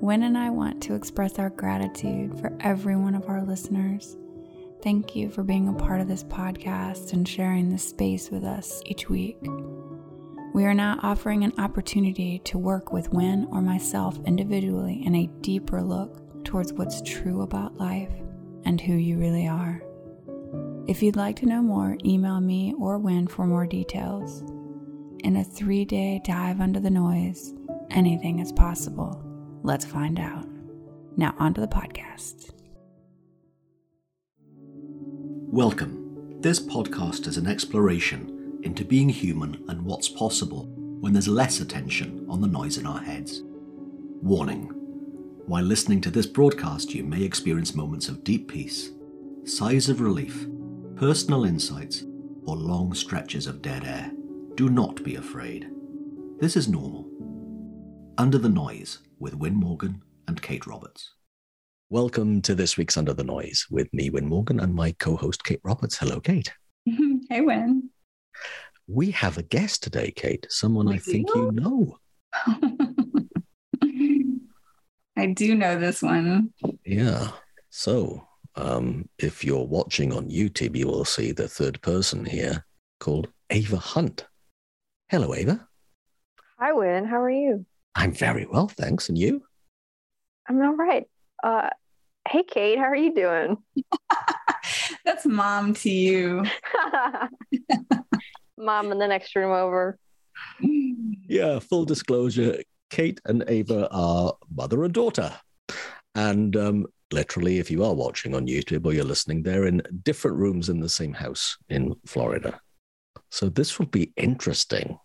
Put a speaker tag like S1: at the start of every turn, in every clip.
S1: Wyn and I want to express our gratitude for every one of our listeners. Thank you for being a part of this podcast and sharing this space with us each week. We are now offering an opportunity to work with Wyn or myself individually in a deeper look towards what's true about life and who you really are. If you'd like to know more, email me or Wyn for more details. In a three day dive under the noise, anything is possible. Let's find out. Now, on to the podcast.
S2: Welcome. This podcast is an exploration into being human and what's possible when there's less attention on the noise in our heads. Warning While listening to this broadcast, you may experience moments of deep peace, sighs of relief, personal insights, or long stretches of dead air. Do not be afraid. This is normal. Under the Noise with Wyn Morgan and Kate Roberts. Welcome to this week's Under the Noise with me, Wyn Morgan, and my co host, Kate Roberts. Hello, Kate.
S1: hey, Wyn.
S2: We have a guest today, Kate, someone we I think you know.
S1: I do know this one.
S2: Yeah. So, um, if you're watching on YouTube, you will see the third person here called Ava Hunt. Hello, Ava.
S3: Hi, Wyn. How are you?
S2: I'm very well, thanks. And you?
S3: I'm all right. Uh, hey, Kate, how are you doing?
S1: That's mom to you.
S3: mom in the next room over.
S2: Yeah, full disclosure Kate and Ava are mother and daughter. And um, literally, if you are watching on YouTube or you're listening, they're in different rooms in the same house in Florida. So this will be interesting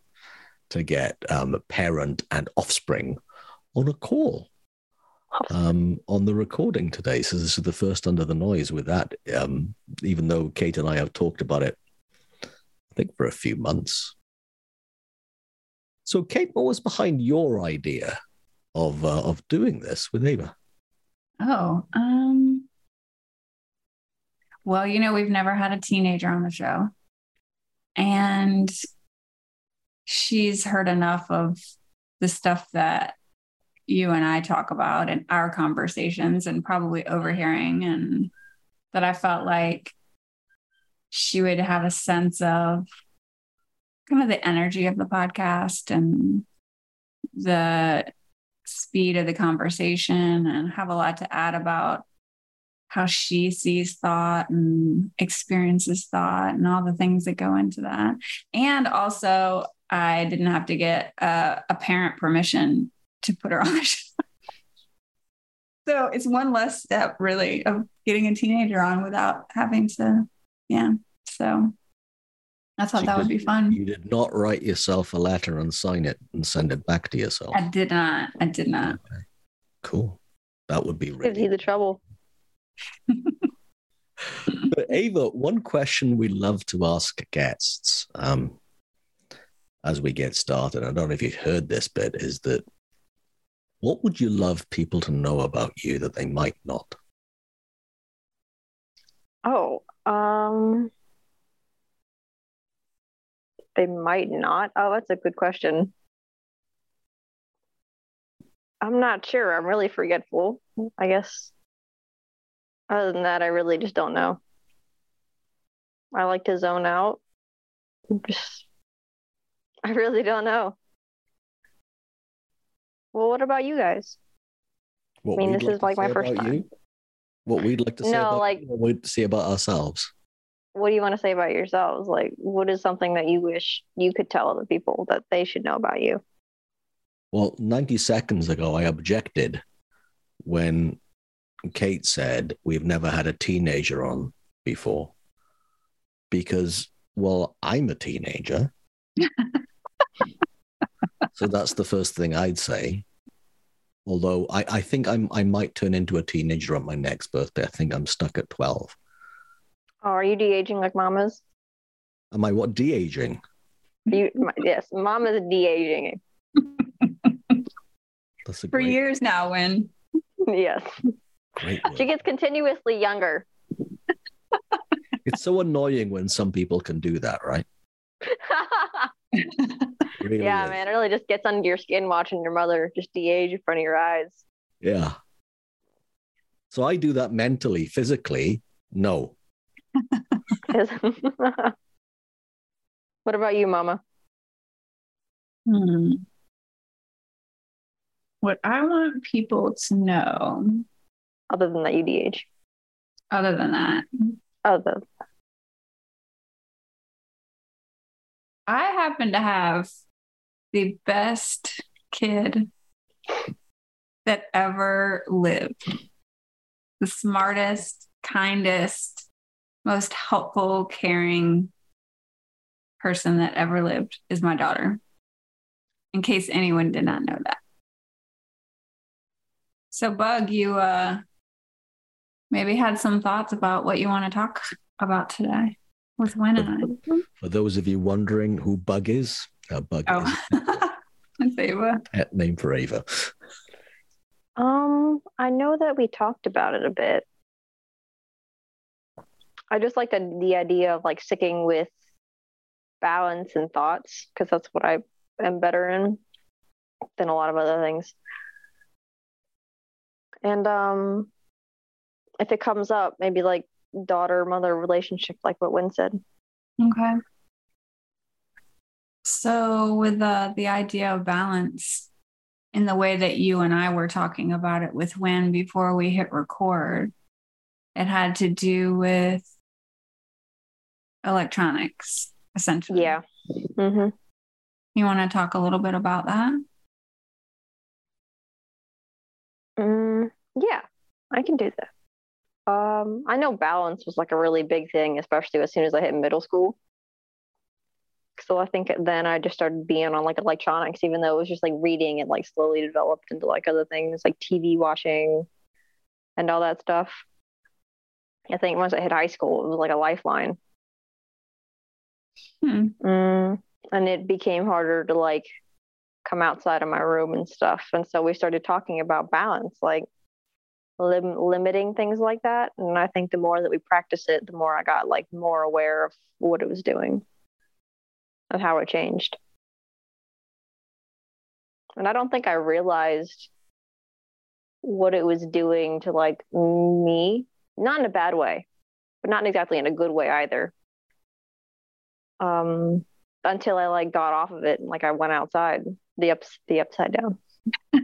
S2: to get um, parent and offspring on a call um, on the recording today. So this is the first under the noise with that. Um, even though Kate and I have talked about it, I think for a few months. So, Kate, what was behind your idea of uh, of doing this with Ava?
S1: Oh, um, well, you know, we've never had a teenager on the show, and she's heard enough of the stuff that you and I talk about in our conversations and probably overhearing and that I felt like she would have a sense of kind of the energy of the podcast and the speed of the conversation and have a lot to add about how she sees thought and experiences thought and all the things that go into that. And also, I didn't have to get a, a parent permission to put her on the show. so it's one less step, really, of getting a teenager on without having to, yeah. So I thought so that would be fun.
S2: You did not write yourself a letter and sign it and send it back to yourself.
S1: I did not. I did not. Okay.
S2: Cool. That would be
S3: really gives you the trouble.
S2: but Ava, one question we love to ask guests um, as we get started, I don't know if you've heard this bit, is that what would you love people to know about you that they might not?
S3: Oh, um, they might not. Oh, that's a good question. I'm not sure. I'm really forgetful, I guess. Other than that, I really just don't know. I like to zone out. Just, I really don't know. Well, what about you guys? What I mean, this like is like my first time. You?
S2: What we'd like to say no, about like, we'd say about ourselves.
S3: What do you want to say about yourselves? Like, what is something that you wish you could tell other people that they should know about you?
S2: Well, 90 seconds ago, I objected when Kate said, We've never had a teenager on before. Because, well, I'm a teenager. so that's the first thing I'd say. Although I, I think I'm I might turn into a teenager on my next birthday. I think I'm stuck at 12.
S3: Oh, are you de aging like mamas?
S2: Am I what de aging?
S3: You, yes, mama's de aging.
S1: For great... years now, when
S3: yes. She gets continuously younger.
S2: it's so annoying when some people can do that, right?
S3: really yeah, is. man, it really just gets under your skin watching your mother just de-age in front of your eyes.
S2: Yeah. So I do that mentally, physically, no.
S3: what about you, Mama?
S1: Hmm. What I want people to know,
S3: Other than that, UDH.
S1: other than that,
S3: Other.
S1: I happen to have the best kid that ever lived. The smartest, kindest, most helpful, caring person that ever lived is my daughter. In case anyone did not know that. So Bug, you uh maybe had some thoughts about what you want to talk about today with Wyn and I.
S2: For those of you wondering who Bug is, uh, Bug
S1: Oh,
S2: is
S1: Ava.
S2: a pet name for Ava.
S3: Um, I know that we talked about it a bit. I just like the, the idea of like sticking with balance and thoughts because that's what I am better in than a lot of other things. And um, if it comes up, maybe like daughter mother relationship, like what Wyn said.
S1: Okay. So, with uh, the idea of balance, in the way that you and I were talking about it with Wyn before we hit record, it had to do with electronics, essentially.
S3: Yeah. Mm-hmm.
S1: You want to talk a little bit about that?
S3: Mm, yeah, I can do that. Um, I know balance was like a really big thing, especially as soon as I hit middle school. So I think then I just started being on like electronics, even though it was just like reading it like slowly developed into like other things like TV watching and all that stuff. I think once I hit high school, it was like a lifeline.
S1: Hmm.
S3: Mm, and it became harder to like come outside of my room and stuff. And so we started talking about balance, like lim- limiting things like that. And I think the more that we practice it, the more I got like more aware of what it was doing and how it changed. And I don't think I realized what it was doing to like me, not in a bad way, but not exactly in a good way either. Um, until I like got off of it and like I went outside the ups the upside down.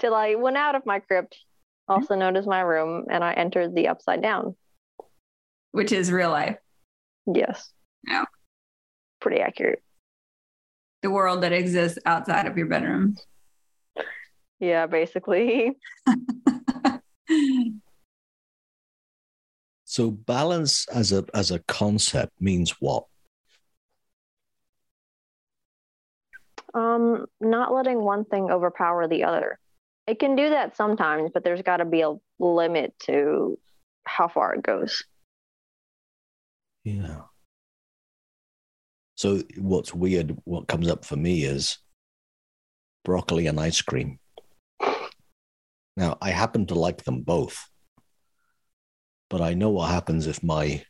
S3: till I went out of my crypt, also known as my room, and I entered the upside down.
S1: Which is real life,
S3: Yes.
S1: Yeah.
S3: Pretty accurate.
S1: the world that exists outside of your bedroom.
S3: Yeah, basically.
S2: So balance as a as a concept means what?
S3: Um, not letting one thing overpower the other. It can do that sometimes, but there's got to be a limit to how far it goes.
S2: Yeah. So what's weird, what comes up for me is broccoli and ice cream. Now, I happen to like them both, but I know what happens if my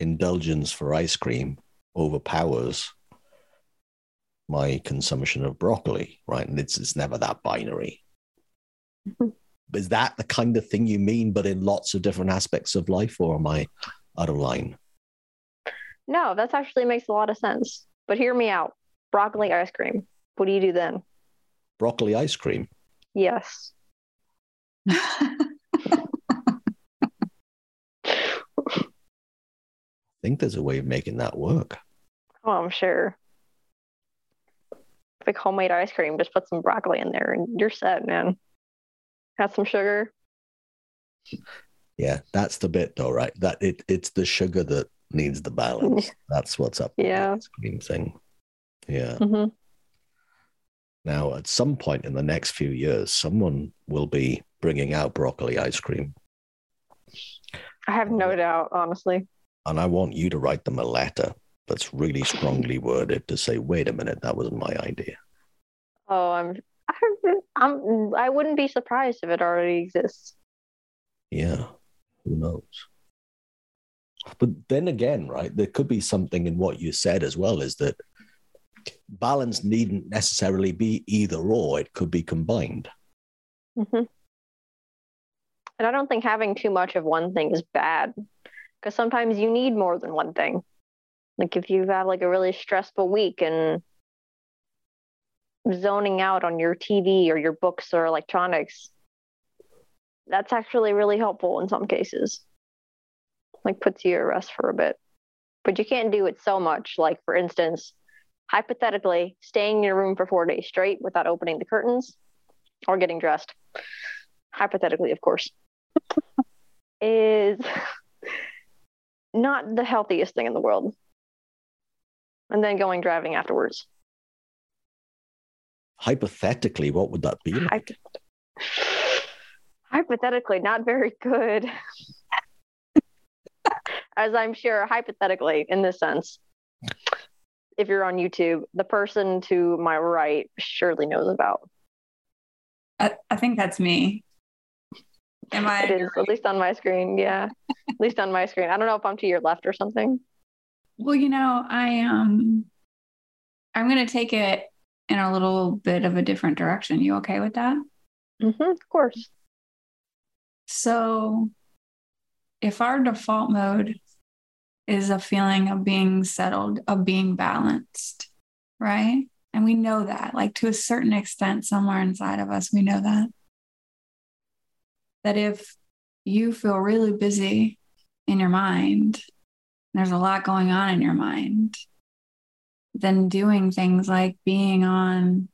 S2: indulgence for ice cream overpowers my consumption of broccoli, right? And it's, it's never that binary. Is that the kind of thing you mean, but in lots of different aspects of life, or am I out of line?
S3: No, that actually makes a lot of sense. But hear me out. Broccoli ice cream. What do you do then?
S2: Broccoli ice cream.
S3: Yes.
S2: I think there's a way of making that work.
S3: Oh, I'm sure. Like homemade ice cream, just put some broccoli in there and you're set, man. Add some sugar.
S2: Yeah, that's the bit though, right? That it it's the sugar that needs the balance. That's what's up
S3: Yeah.
S2: cream thing. Yeah.
S3: hmm
S2: Now, at some point in the next few years, someone will be bringing out broccoli ice cream,
S3: I have no doubt, honestly.
S2: and I want you to write them a letter that's really strongly worded to say, "Wait a minute, that wasn't my idea."
S3: Oh, I'm, I'm, I'm, I wouldn't be surprised if it already exists.
S2: Yeah, who knows? But then again, right, there could be something in what you said as well is that balance needn't necessarily be either or, it could be combined.
S3: hmm And I don't think having too much of one thing is bad because sometimes you need more than one thing. Like if you've had like a really stressful week and zoning out on your TV or your books or electronics, that's actually really helpful in some cases. Like puts you at rest for a bit. But you can't do it so much. Like for instance, hypothetically, staying in your room for four days straight without opening the curtains or getting dressed, hypothetically, of course, is not the healthiest thing in the world. And then going driving afterwards.
S2: Hypothetically, what would that be? Like?
S3: Hypothetically, not very good. As I'm sure, hypothetically, in this sense, if you're on YouTube, the person to my right surely knows about.
S1: I, I think that's me. Am I?
S3: It is, at least on my screen. Yeah. at least on my screen. I don't know if I'm to your left or something.
S1: Well, you know, I um I'm gonna take it in a little bit of a different direction. You okay with that?
S3: Mm-hmm, of course.
S1: So if our default mode is a feeling of being settled, of being balanced, right? And we know that, like to a certain extent, somewhere inside of us, we know that. That if you feel really busy in your mind, there's a lot going on in your mind, then doing things like being on,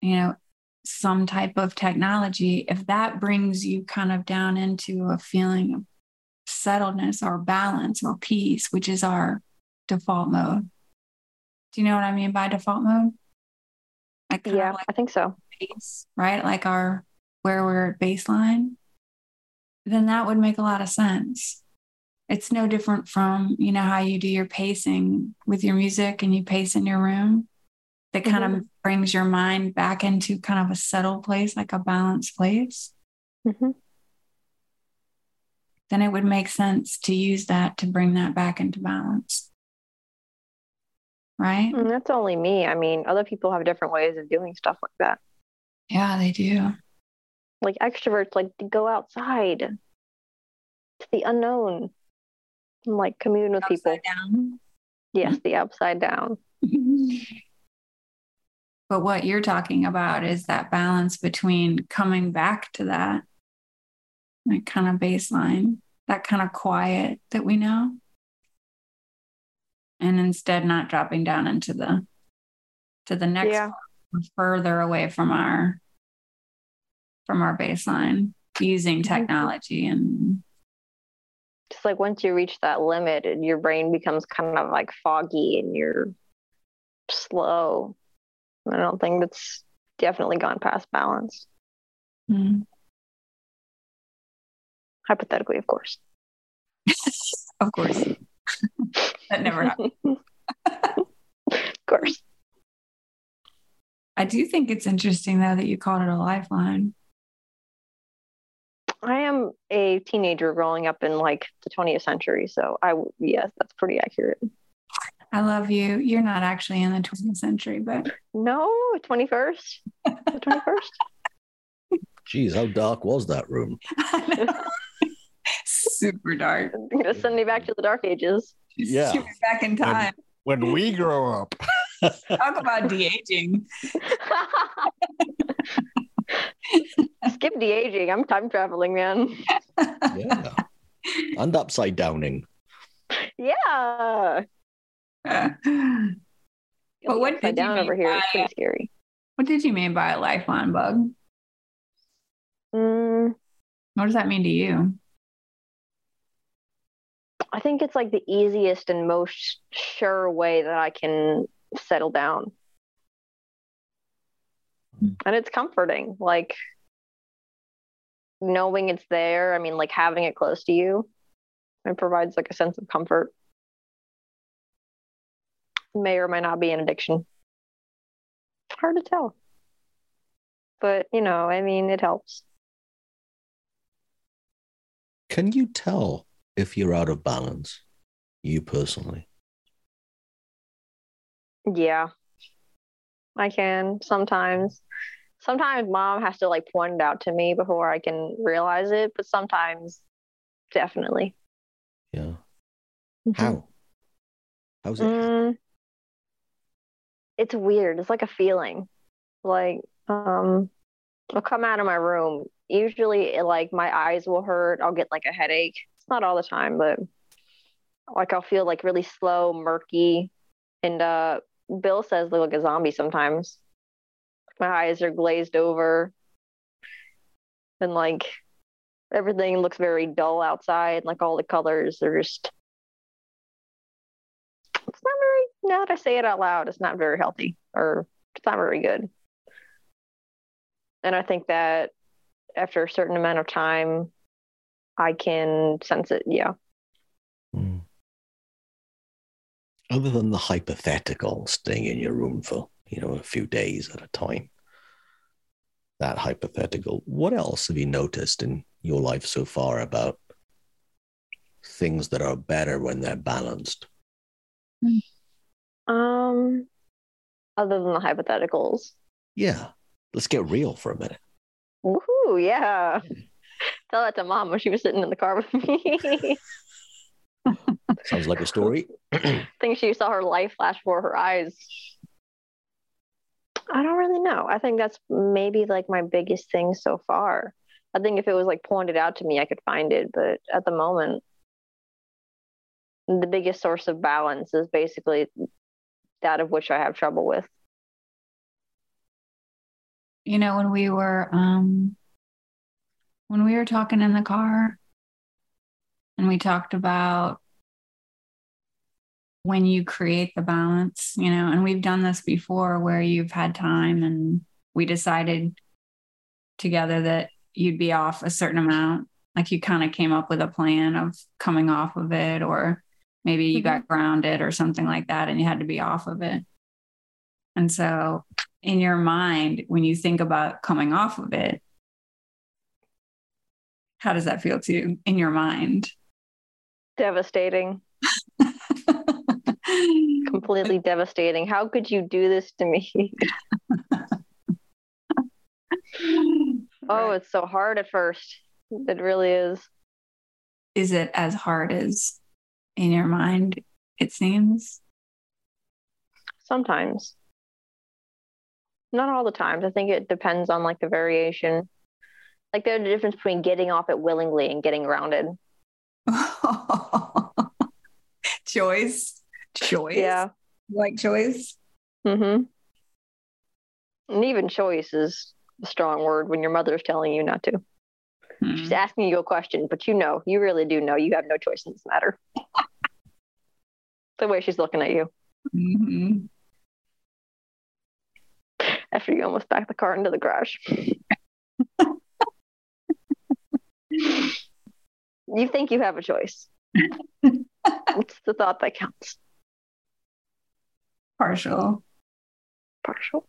S1: you know, some type of technology, if that brings you kind of down into a feeling of settledness or balance or peace, which is our default mode. Do you know what I mean by default mode?
S3: Like yeah, like I think so.
S1: Peace, right? Like our where we're at baseline. Then that would make a lot of sense. It's no different from, you know, how you do your pacing with your music and you pace in your room. That kind mm-hmm. of brings your mind back into kind of a settled place, like a balanced place. Mm-hmm then it would make sense to use that to bring that back into balance. Right?
S3: And mm, that's only me. I mean, other people have different ways of doing stuff like that.
S1: Yeah, they do.
S3: Like extroverts like to go outside to the unknown and like commune with
S1: upside
S3: people.
S1: Down.
S3: Yes, the upside down.
S1: but what you're talking about is that balance between coming back to that that kind of baseline, that kind of quiet that we know. And instead not dropping down into the to the next yeah. further away from our from our baseline using mm-hmm. technology and
S3: just like once you reach that limit and your brain becomes kind of like foggy and you're slow i don't think that's definitely gone past balance mm hypothetically, of course.
S1: of course. that never happened.
S3: of course.
S1: I do think it's interesting, though, that you called it a lifeline.
S3: I am a teenager growing up in like the 20th century. So, I, yes, that's pretty accurate.
S1: I love you. You're not actually in the 20th century, but.
S3: No, 21st. The 21st.
S2: Jeez, how dark was that room?
S1: Super dark.
S3: You're gonna send me back to the dark ages.
S2: Yeah.
S1: back in time.
S2: When, when we grow up.
S1: Talk about de aging.
S3: Skip the aging. I'm time traveling, man.
S2: yeah. And upside downing.
S3: Yeah.
S1: But what did
S3: down
S1: you
S3: over here is pretty scary.
S1: What did you mean by a lifeline bug?
S3: Mm.
S1: What does that mean to you?
S3: I think it's like the easiest and most sure way that I can settle down. And it's comforting, like knowing it's there. I mean, like having it close to you, it provides like a sense of comfort. May or may not be an addiction. Hard to tell. But, you know, I mean, it helps.
S2: Can you tell if you're out of balance, you personally?
S3: Yeah, I can sometimes. sometimes mom has to like point it out to me before I can realize it, but sometimes definitely.
S2: Yeah.
S3: Mhm.
S2: How? How's it?
S3: Mm, it's weird. It's like a feeling. Like, um, I'll come out of my room. Usually, it, like my eyes will hurt. I'll get like a headache. It's not all the time, but like I'll feel like really slow, murky. And uh, Bill says look like a zombie sometimes. My eyes are glazed over, and like everything looks very dull outside. Like all the colors are just. It's not very. Now that I say it out loud, it's not very healthy, or it's not very good. And I think that after a certain amount of time, I can sense it. Yeah.
S2: Other than the hypothetical staying in your room for, you know, a few days at a time, that hypothetical, what else have you noticed in your life so far about things that are better when they're balanced?
S3: Um, other than the hypotheticals.
S2: Yeah. Let's get real for a minute.
S3: Woohoo! Yeah. Tell that to mom when she was sitting in the car with me.
S2: Sounds like a story.
S3: I think she saw her life flash before her eyes. I don't really know. I think that's maybe like my biggest thing so far. I think if it was like pointed out to me, I could find it. But at the moment, the biggest source of balance is basically that of which I have trouble with.
S1: You know, when we were um when we were talking in the car and we talked about when you create the balance, you know, and we've done this before where you've had time and we decided together that you'd be off a certain amount. Like you kind of came up with a plan of coming off of it, or maybe you mm-hmm. got grounded or something like that and you had to be off of it. And so, in your mind, when you think about coming off of it, how does that feel to you in your mind?
S3: Devastating. Completely devastating. How could you do this to me? oh, it's so hard at first. It really is.
S1: is it as hard as in your mind it seems?
S3: Sometimes. Not all the times. I think it depends on like the variation. Like there's a difference between getting off it willingly and getting grounded.
S1: choice. Choice.
S3: Yeah.
S1: Like choice.
S3: Mm-hmm. And even choice is a strong word when your mother's telling you not to.
S1: Hmm.
S3: She's asking you a question, but you know, you really do know you have no choice in this matter. the way she's looking at you
S1: Mhm.
S3: after you almost back the car into the garage. you think you have a choice. it's the thought that counts.
S1: Partial.
S3: Partial.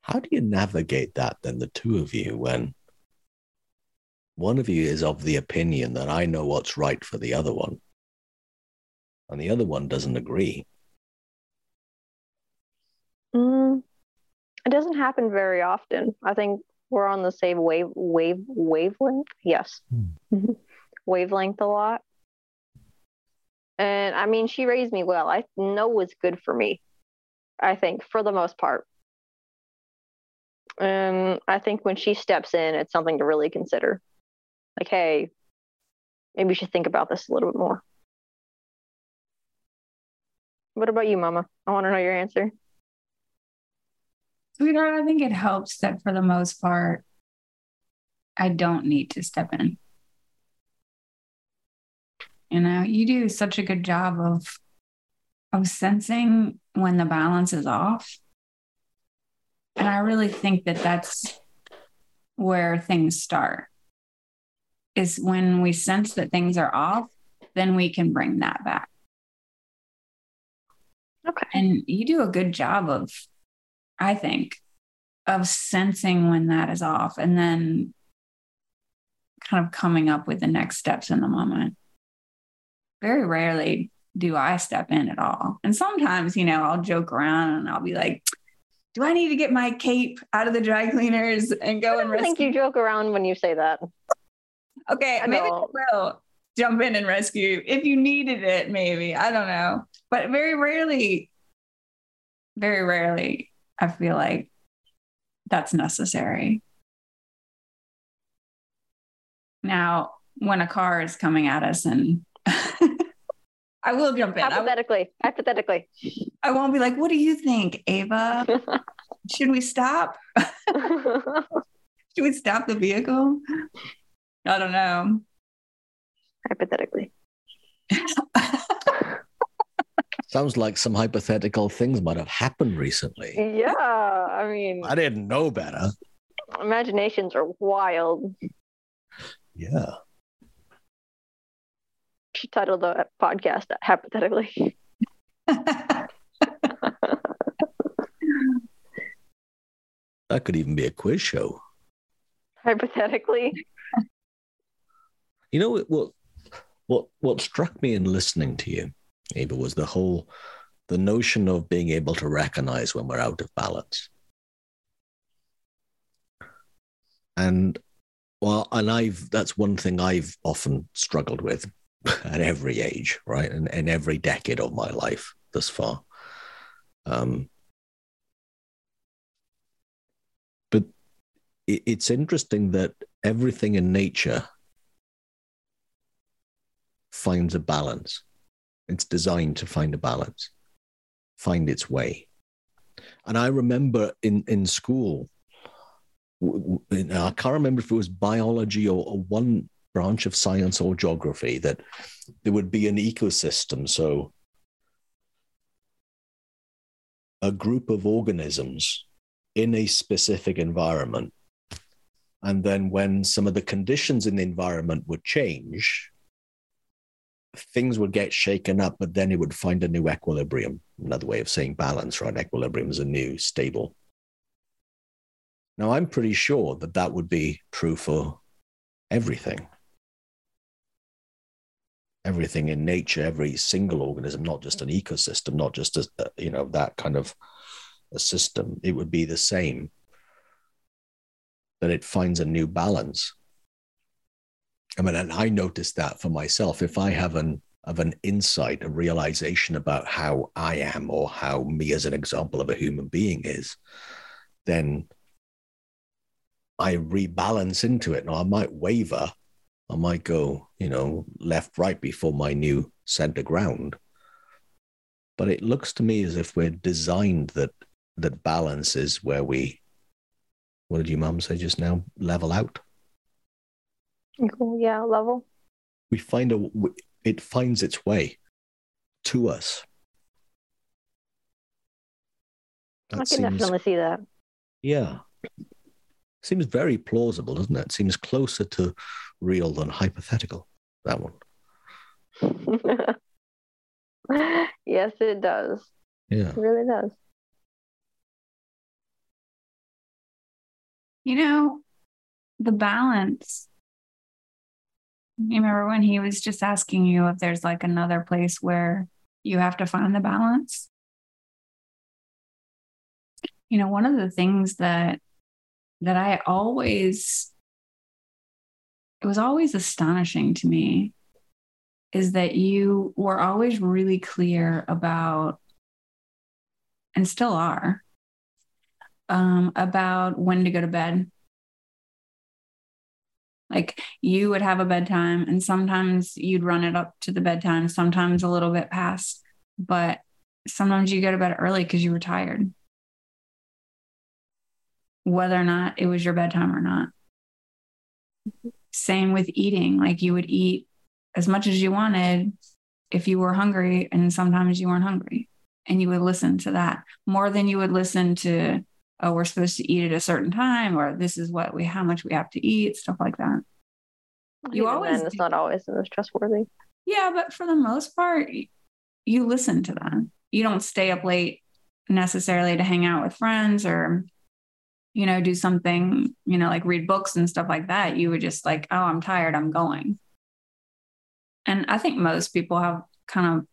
S2: How do you navigate that then, the two of you, when one of you is of the opinion that I know what's right for the other one, and the other one doesn't agree?
S3: Mm, it doesn't happen very often. I think we're on the same wave wave wavelength. Yes.
S2: Hmm.
S3: wavelength a lot. And I mean, she raised me well. I know what's good for me. I think for the most part. And I think when she steps in, it's something to really consider. Like, hey, maybe you should think about this a little bit more. What about you, Mama? I want to know your answer.
S1: Sweetheart, I think it helps that for the most part, I don't need to step in. You know, you do such a good job of of sensing when the balance is off. And I really think that that's where things start. Is when we sense that things are off, then we can bring that back.
S3: Okay.
S1: And you do a good job of, I think, of sensing when that is off and then kind of coming up with the next steps in the moment. Very rarely do I step in at all. And sometimes, you know, I'll joke around and I'll be like, do I need to get my cape out of the dry cleaners and go
S3: I
S1: and rescue?
S3: think you joke around when you say that.
S1: Okay,
S3: I
S1: maybe I will jump in and rescue you if you needed it. Maybe I don't know, but very rarely, very rarely, I feel like that's necessary. Now, when a car is coming at us, and I will jump in. I,
S3: Hypothetically, hypothetically.
S1: I won't be like, "What do you think, Ava? Should we stop? Should we stop the vehicle?" I don't know.
S3: hypothetically.
S2: Sounds like some hypothetical things might have happened recently.
S3: Yeah, I mean,
S2: I didn't know better.
S3: imaginations are wild.
S2: Yeah.
S3: Should title the podcast hypothetically.
S2: That could even be a quiz show.
S3: Hypothetically.
S2: You know what? What what, what struck me in listening to you, Ava, was the whole the notion of being able to recognize when we're out of balance. And well, and I've that's one thing I've often struggled with at every age, right? And in every decade of my life thus far. Um, but it, it's interesting that everything in nature finds a balance. It's designed to find a balance, find its way. And I remember in, in school, I can't remember if it was biology or, or one branch of science or geography, that there would be an ecosystem. So a group of organisms in a specific environment. And then when some of the conditions in the environment would change, things would get shaken up, but then it would find a new equilibrium. Another way of saying balance, right? Equilibrium is a new stable. Now, I'm pretty sure that that would be true for everything. Everything in nature, every single organism, not just an ecosystem, not just a, you know that kind of a system. It would be the same. That it finds a new balance. I mean, and I noticed that for myself. If I have an of an insight, a realization about how I am or how me as an example of a human being is, then I rebalance into it. Now I might waver, I might go, you know, left, right before my new center ground. But it looks to me as if we're designed that that balance is where we what did your mum say just now? Level out.
S3: Yeah, level.
S2: we find a it finds its way to us
S3: I can
S2: seems
S3: definitely see that.
S2: yeah seems very plausible doesn't it seems closer to real than hypothetical that one
S3: yes, it does.
S2: yeah
S3: It really does.
S1: You know, the balance. You remember when he was just asking you if there's like another place where you have to find the balance? You know, one of the things that that I always it was always astonishing to me is that you were always really clear about and still are um, about when to go to bed. Like you would have a bedtime, and sometimes you'd run it up to the bedtime, sometimes a little bit past, but sometimes you go to bed early because you were tired, whether or not it was your bedtime or not. Same with eating, like you would eat as much as you wanted if you were hungry, and sometimes you weren't hungry, and you would listen to that more than you would listen to oh, we're supposed to eat at a certain time, or this is what we, how much we have to eat, stuff like that. You
S3: Even
S1: always
S3: then, it's not always the most trustworthy.
S1: Yeah, but for the most part, you listen to them. You don't stay up late necessarily to hang out with friends or, you know, do something, you know, like read books and stuff like that. You would just like, oh, I'm tired, I'm going. And I think most people have kind of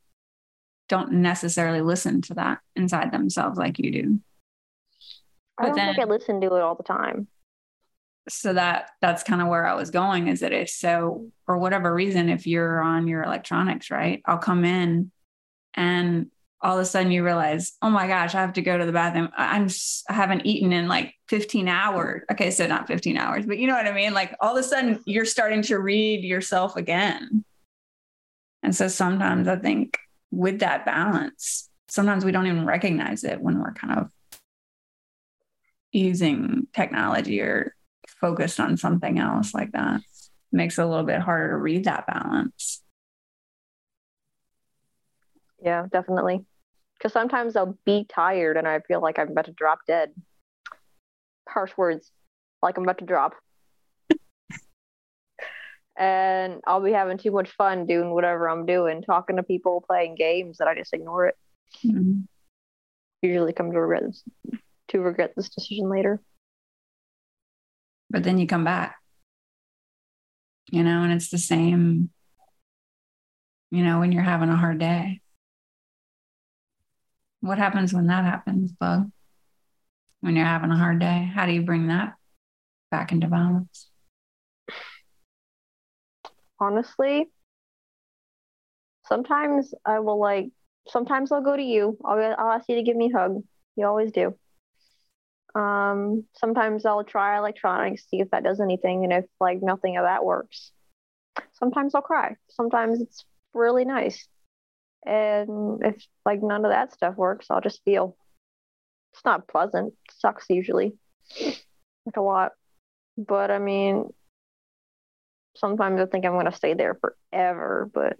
S1: don't necessarily listen to that inside themselves like you do.
S3: I don't then, think I listen to it all the time.
S1: So that that's kind of where I was going is that if so for whatever reason, if you're on your electronics, right, I'll come in and all of a sudden you realize, oh my gosh, I have to go to the bathroom. I'm I haven't eaten in like 15 hours. Okay, so not 15 hours, but you know what I mean? Like all of a sudden you're starting to read yourself again. And so sometimes I think with that balance, sometimes we don't even recognize it when we're kind of using technology or focused on something else like that. It makes it a little bit harder to read that balance.
S3: Yeah, definitely. Because sometimes I'll be tired and I feel like I'm about to drop dead. Harsh words, like I'm about to drop. and I'll be having too much fun doing whatever I'm doing, talking to people, playing games, that I just ignore it. Mm-hmm. Usually come to regret this, to regret this decision later.
S1: But then you come back, you know, and it's the same, you know, when you're having a hard day. What happens when that happens, Bug? When you're having a hard day, how do you bring that back into balance?
S3: Honestly, sometimes I will like, sometimes I'll go to you. I'll, I'll ask you to give me a hug. You always do. Um, sometimes I'll try electronics, see if that does anything, and if like nothing of that works. Sometimes I'll cry. Sometimes it's really nice. And if like none of that stuff works, I'll just feel it's not pleasant. It sucks usually. Like a lot. But I mean, sometimes I think I'm gonna stay there forever, but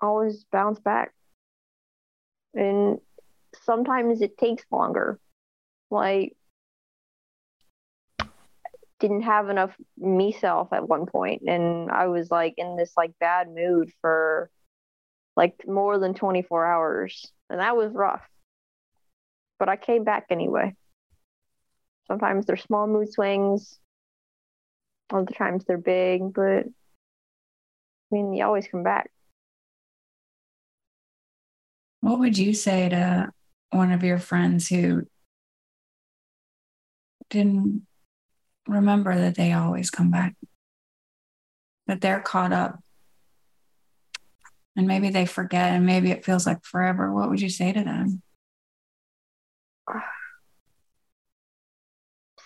S3: always bounce back. And sometimes it takes longer. Like didn't have enough me self at one point and I was like in this like bad mood for like more than 24 hours and that was rough. But I came back anyway. Sometimes they're small mood swings. Other times they're big, but I mean, you always come back.
S1: What would you say to one of your friends who didn't remember that they always come back, that they're caught up. And maybe they forget and maybe it feels like forever. What would you say to them?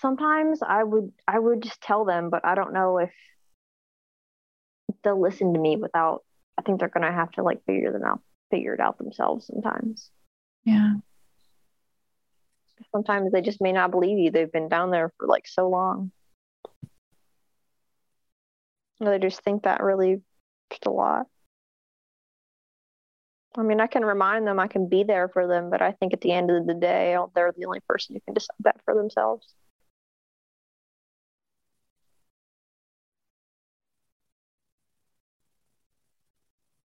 S3: Sometimes I would I would just tell them, but I don't know if they'll listen to me without I think they're gonna have to like figure them out figure it out themselves sometimes.
S1: Yeah
S3: sometimes they just may not believe you. They've been down there for like so long. They just think that really a lot. I mean, I can remind them, I can be there for them, but I think at the end of the day, they're the only person who can decide that for themselves.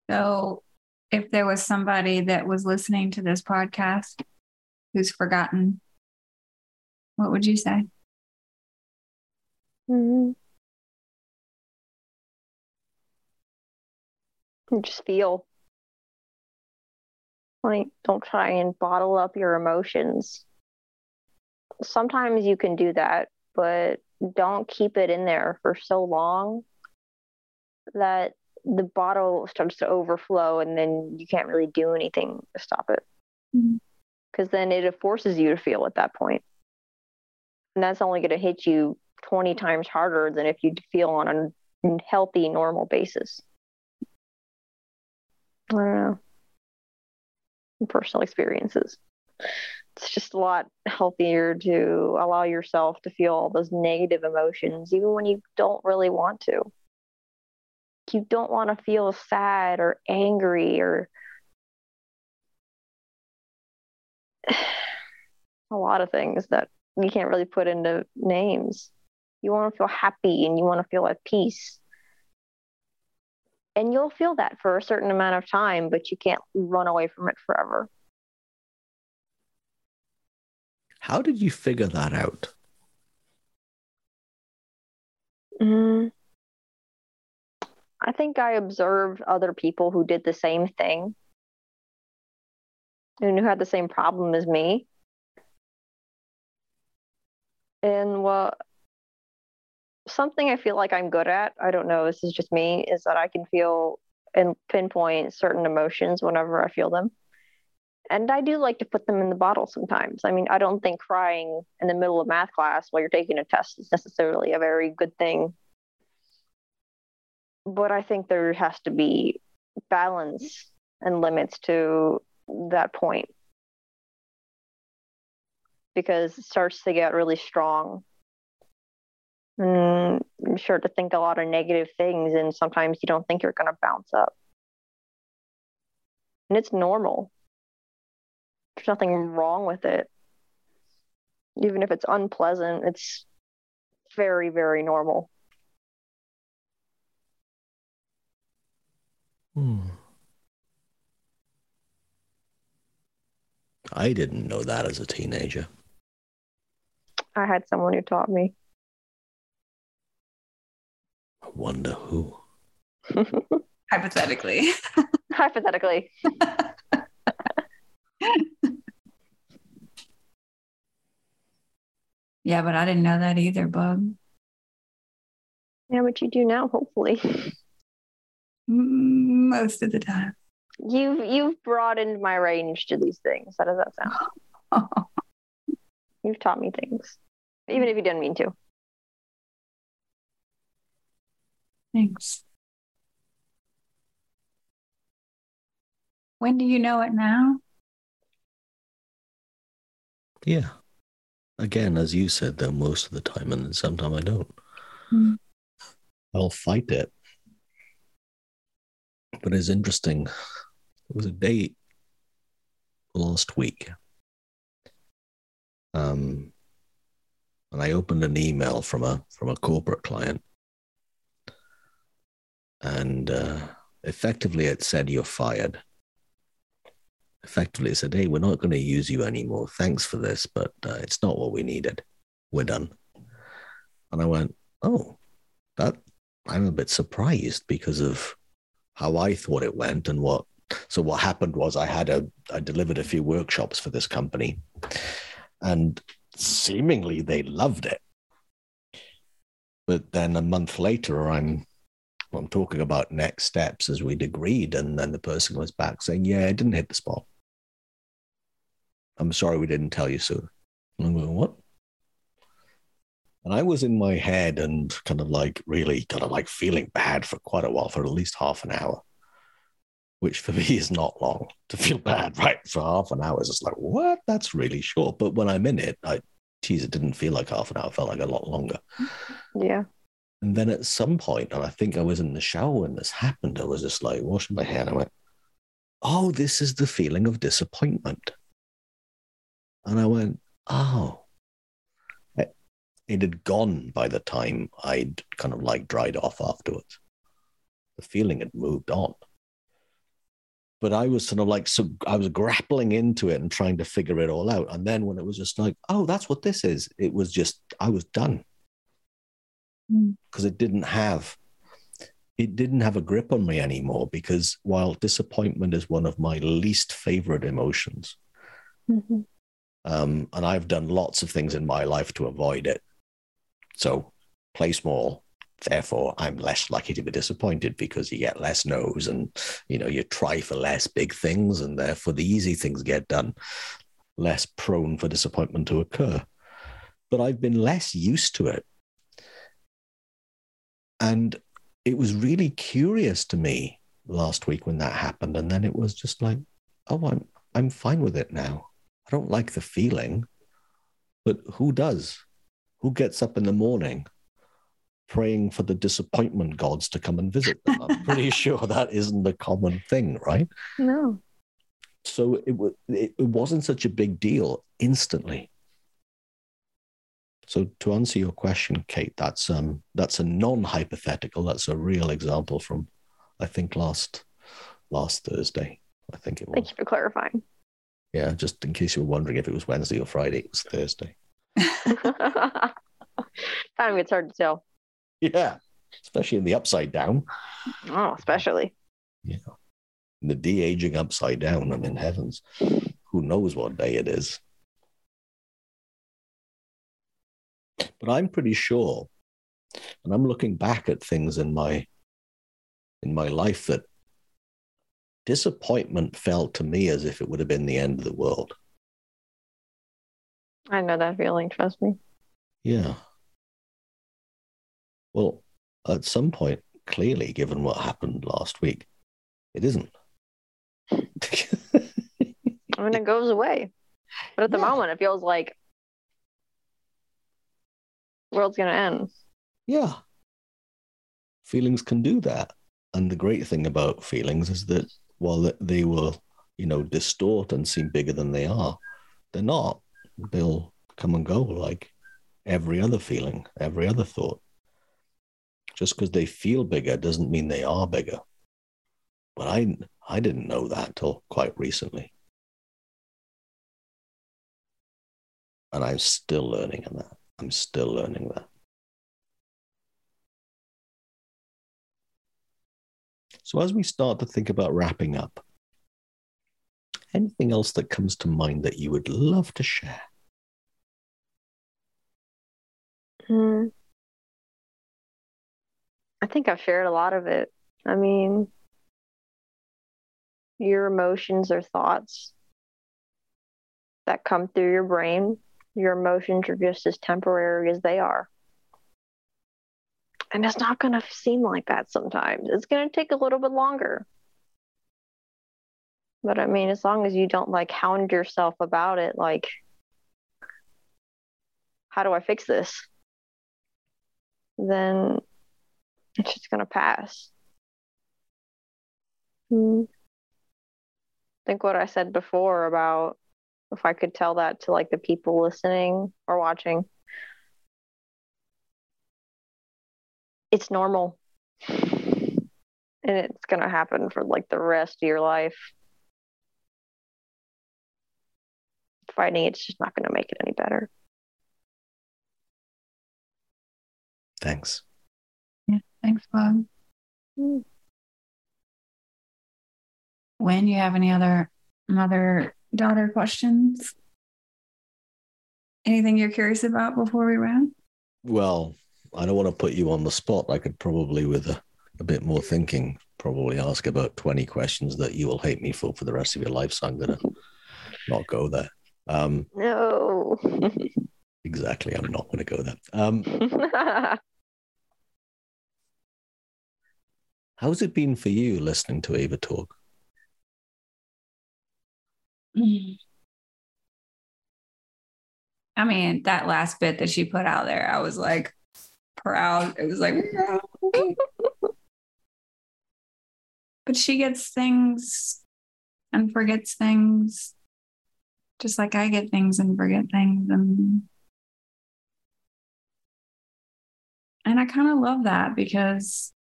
S1: So, if there was somebody that was listening to this podcast who's forgotten what would you say?
S3: Mm-hmm. Just feel. Like, don't try and bottle up your emotions. Sometimes you can do that, but don't keep it in there for so long that the bottle starts to overflow and then you can't really do anything to stop it. Because then it forces you to feel at that point. And that's only going to hit you 20 times harder than if you feel on a healthy normal basis. I don't know. Personal experiences. It's just a lot healthier to allow yourself to feel all those negative emotions even when you don't really want to. You don't want to feel sad or angry or a lot of things that you can't really put into names. You want to feel happy and you want to feel at peace. And you'll feel that for a certain amount of time, but you can't run away from it forever.
S2: How did you figure that out?
S3: Mm, I think I observed other people who did the same thing. Who had the same problem as me. And what something I feel like I'm good at, I don't know, this is just me, is that I can feel and pinpoint certain emotions whenever I feel them. And I do like to put them in the bottle sometimes. I mean, I don't think crying in the middle of math class while you're taking a test is necessarily a very good thing. But I think there has to be balance and limits to that point. Because it starts to get really strong. And you start to think a lot of negative things and sometimes you don't think you're going to bounce up. And it's normal. There's nothing wrong with it. Even if it's unpleasant it's very very normal.
S2: Hmm. I didn't know that as a teenager.
S3: i had someone who taught me
S2: I wonder who.
S1: Hypothetically.
S3: hypothetically
S1: yeah, but I didn't know that either, Bug.
S3: yeah but you do now hopefully
S1: Most of the time.
S3: You've you've broadened my range to these things how does that sound you've taught me things even if you didn't mean to
S1: Thanks. When do you know it now?
S2: Yeah. Again, as you said, though, most of the time, and then sometimes I don't.
S1: Hmm.
S2: I'll fight it. But it's interesting. It was a day last week. Um, and I opened an email from a from a corporate client, and uh, effectively it said you're fired. Effectively, it said, "Hey, we're not going to use you anymore. Thanks for this, but uh, it's not what we needed. We're done." And I went, "Oh, that I'm a bit surprised because of how I thought it went and what." So what happened was I had a I delivered a few workshops for this company, and seemingly they loved it. But then a month later, I'm I'm talking about next steps as we'd agreed, and then the person was back saying, "Yeah, it didn't hit the spot. I'm sorry we didn't tell you sooner." And I'm going, "What?" And I was in my head and kind of like really kind of like feeling bad for quite a while, for at least half an hour, which for me is not long to feel bad, right? For half an hour, it's just like, what? That's really short. But when I'm in it, I, geez, it didn't feel like half an hour. It felt like a lot longer.
S3: yeah
S2: And then at some point, and I think I was in the shower when this happened, I was just like washing my hair and I went, Oh, this is the feeling of disappointment. And I went, Oh. It, it had gone by the time I'd kind of like dried off afterwards. The feeling had moved on. But I was sort of like, so I was grappling into it and trying to figure it all out. And then when it was just like, oh, that's what this is, it was just, I was done
S1: Mm.
S2: because it didn't have it didn't have a grip on me anymore because while disappointment is one of my least favorite emotions
S3: Mhm.
S2: um, and i've done lots of things in my life to avoid it so play small therefore i'm less likely to be disappointed because you get less no's and you know you try for less big things and therefore the easy things get done less prone for disappointment to occur but i've been less used to it and it was really curious to me last week when that happened. And then it was just like, oh, I'm I'm fine with it now. I don't like the feeling, but who does? Who gets up in the morning praying for the disappointment gods to come and visit them? I'm pretty sure that isn't a common thing, right?
S3: no
S2: So it, wa- it, it wasn't such a big deal instantly. So to answer your question, Kate, that's um that's a non-hypothetical. That's a real example from, I think last last Thursday. I think it was.
S3: thank you for clarifying
S2: Yeah, just in case you were wondering if it was Wednesday or Friday, it was Thursday.
S3: time gets hard to tell
S2: Yeah, especially in the upside down.
S3: oh especially Yeah.
S2: The de aging upside down. I mean, heavens, who knows what day it is. But I'm pretty sure, and I'm looking back at things in my in my life that disappointment felt to me as if it would have been the end of the world.
S3: I know that feeling, trust me.
S2: Yeah. Well, at some point, clearly, given what happened last week, it isn't.
S3: I mean, it goes away. But at the
S2: Yeah.
S3: moment, it feels like the world's going to end.
S2: Yeah. Feelings can do that. And the great thing about feelings is that while they will, you know, distort and seem bigger than they are, they're not. They'll come and go like every other feeling, every other thought. Just because they feel bigger doesn't mean they are bigger. But I, I didn't know that till quite recently. And I'm still learning in that. I'm still learning that. So, as we start to think about wrapping up, anything else that comes to mind that you would love to share?
S3: Hmm. I think I've shared a lot of it. I mean, your emotions or thoughts that come through your brain, your emotions are just as temporary as they are. And it's not going to seem like that sometimes. It's going to take a little bit longer. But I mean, as long as you don't like hound yourself about it, like, how do I fix this? Then it's just going to pass. Hmm. think what I said before about if I could tell that to like the people listening or watching. It's normal. And it's going to happen for like the rest of your life. Fighting it's just not going to make it any better.
S2: Thanks.
S1: Thanks, Bob. When you have any other mother daughter questions? Anything you're curious about before we wrap?
S2: Well, I don't want to put you on the spot. I could probably, with a, a bit more thinking, probably ask about 20 questions that you will hate me for for the rest of your life. So I'm going to not go there. Um,
S3: No.
S2: exactly. I'm not going to go there. Um, how's it been for you listening to Ava talk?
S1: I mean, that last bit that she put out there, I was like proud. It was like, but she gets things and forgets things, just like I get things and forget things, and and I kind of love that because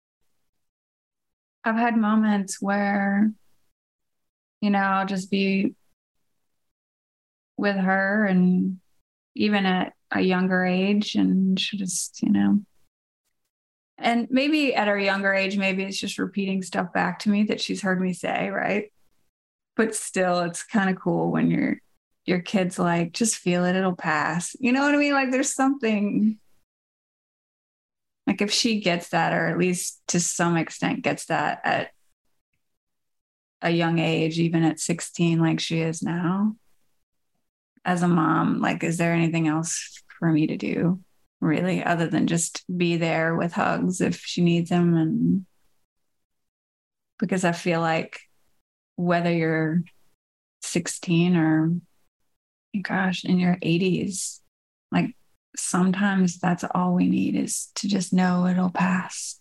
S1: I've had moments where, you know, I'll just be with her and even at a younger age and she just you know. And maybe at her younger age maybe it's just repeating stuff back to me that she's heard me say right? But still it's kind of cool when your your kids like just feel it it'll pass. You know what i mean? Like there's something like if she gets that or at least to some extent gets that at a young age even at 16 like she is now as a mom, like, is there anything else for me to do really other than just be there with hugs if she needs them? And because I feel like whether you're 16 or gosh, in your 80s, like sometimes that's all we need is to just know it'll pass.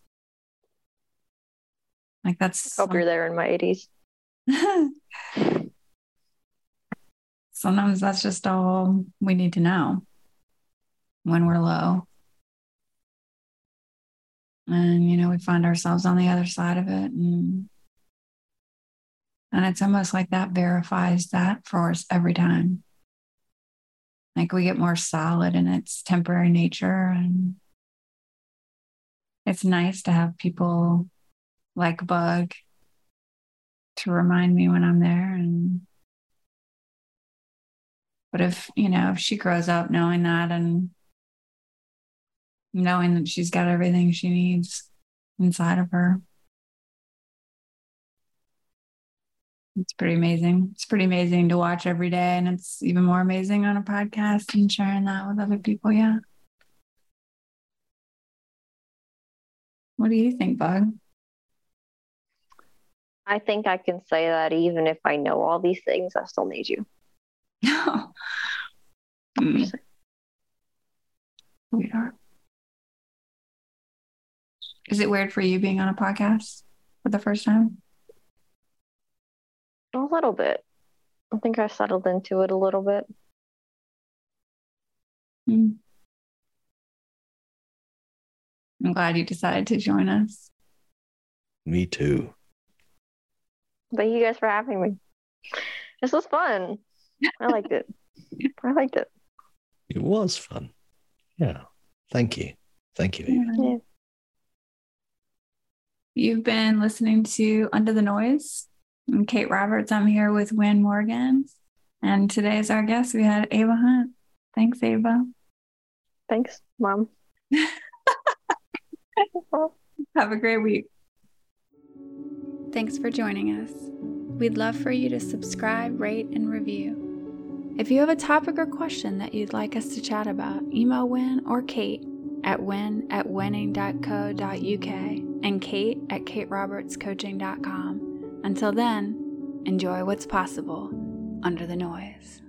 S1: Like that's
S3: Hope you're there in my 80s.
S1: sometimes that's just all we need to know when we're low. And, you know, we find ourselves on the other side of it. And, and it's almost like that verifies that for us every time. Like we get more solid in its temporary nature. And it's nice to have people like Bug to remind me when I'm there and But if, you know, if she grows up knowing that and knowing that she's got everything she needs inside of her, it's pretty amazing. It's pretty amazing to watch every day. And it's even more amazing on a podcast and sharing that with other people. Yeah. What do you think, Bug?
S3: I think I can say that even if I know all these things, I still need you. No.
S1: mm. Sweetheart. Is it weird for you being on a podcast for the first time?
S3: A little bit. I think I settled into it a little bit.
S1: Mm. I'm glad you decided to join us.
S2: Me too.
S3: Thank you guys for having me. This was fun. I liked it. I liked it.
S2: It was fun. Yeah. Thank you. Thank you.
S3: Yeah.
S1: You've been listening to Under the Noise. I'm Kate Roberts. I'm here with Wyn Morgan. And today is our guest. We had Ava Hunt. Thanks, Ava.
S3: Thanks, Mom.
S1: Have a great week.
S4: Thanks for joining us. We'd love for you to subscribe, rate, and review. If you have a topic or question that you'd like us to chat about, email Wyn or Kate at wyn at wynning.co.uk and Kate at katerobertscoaching.com. Until then, enjoy what's possible under the noise.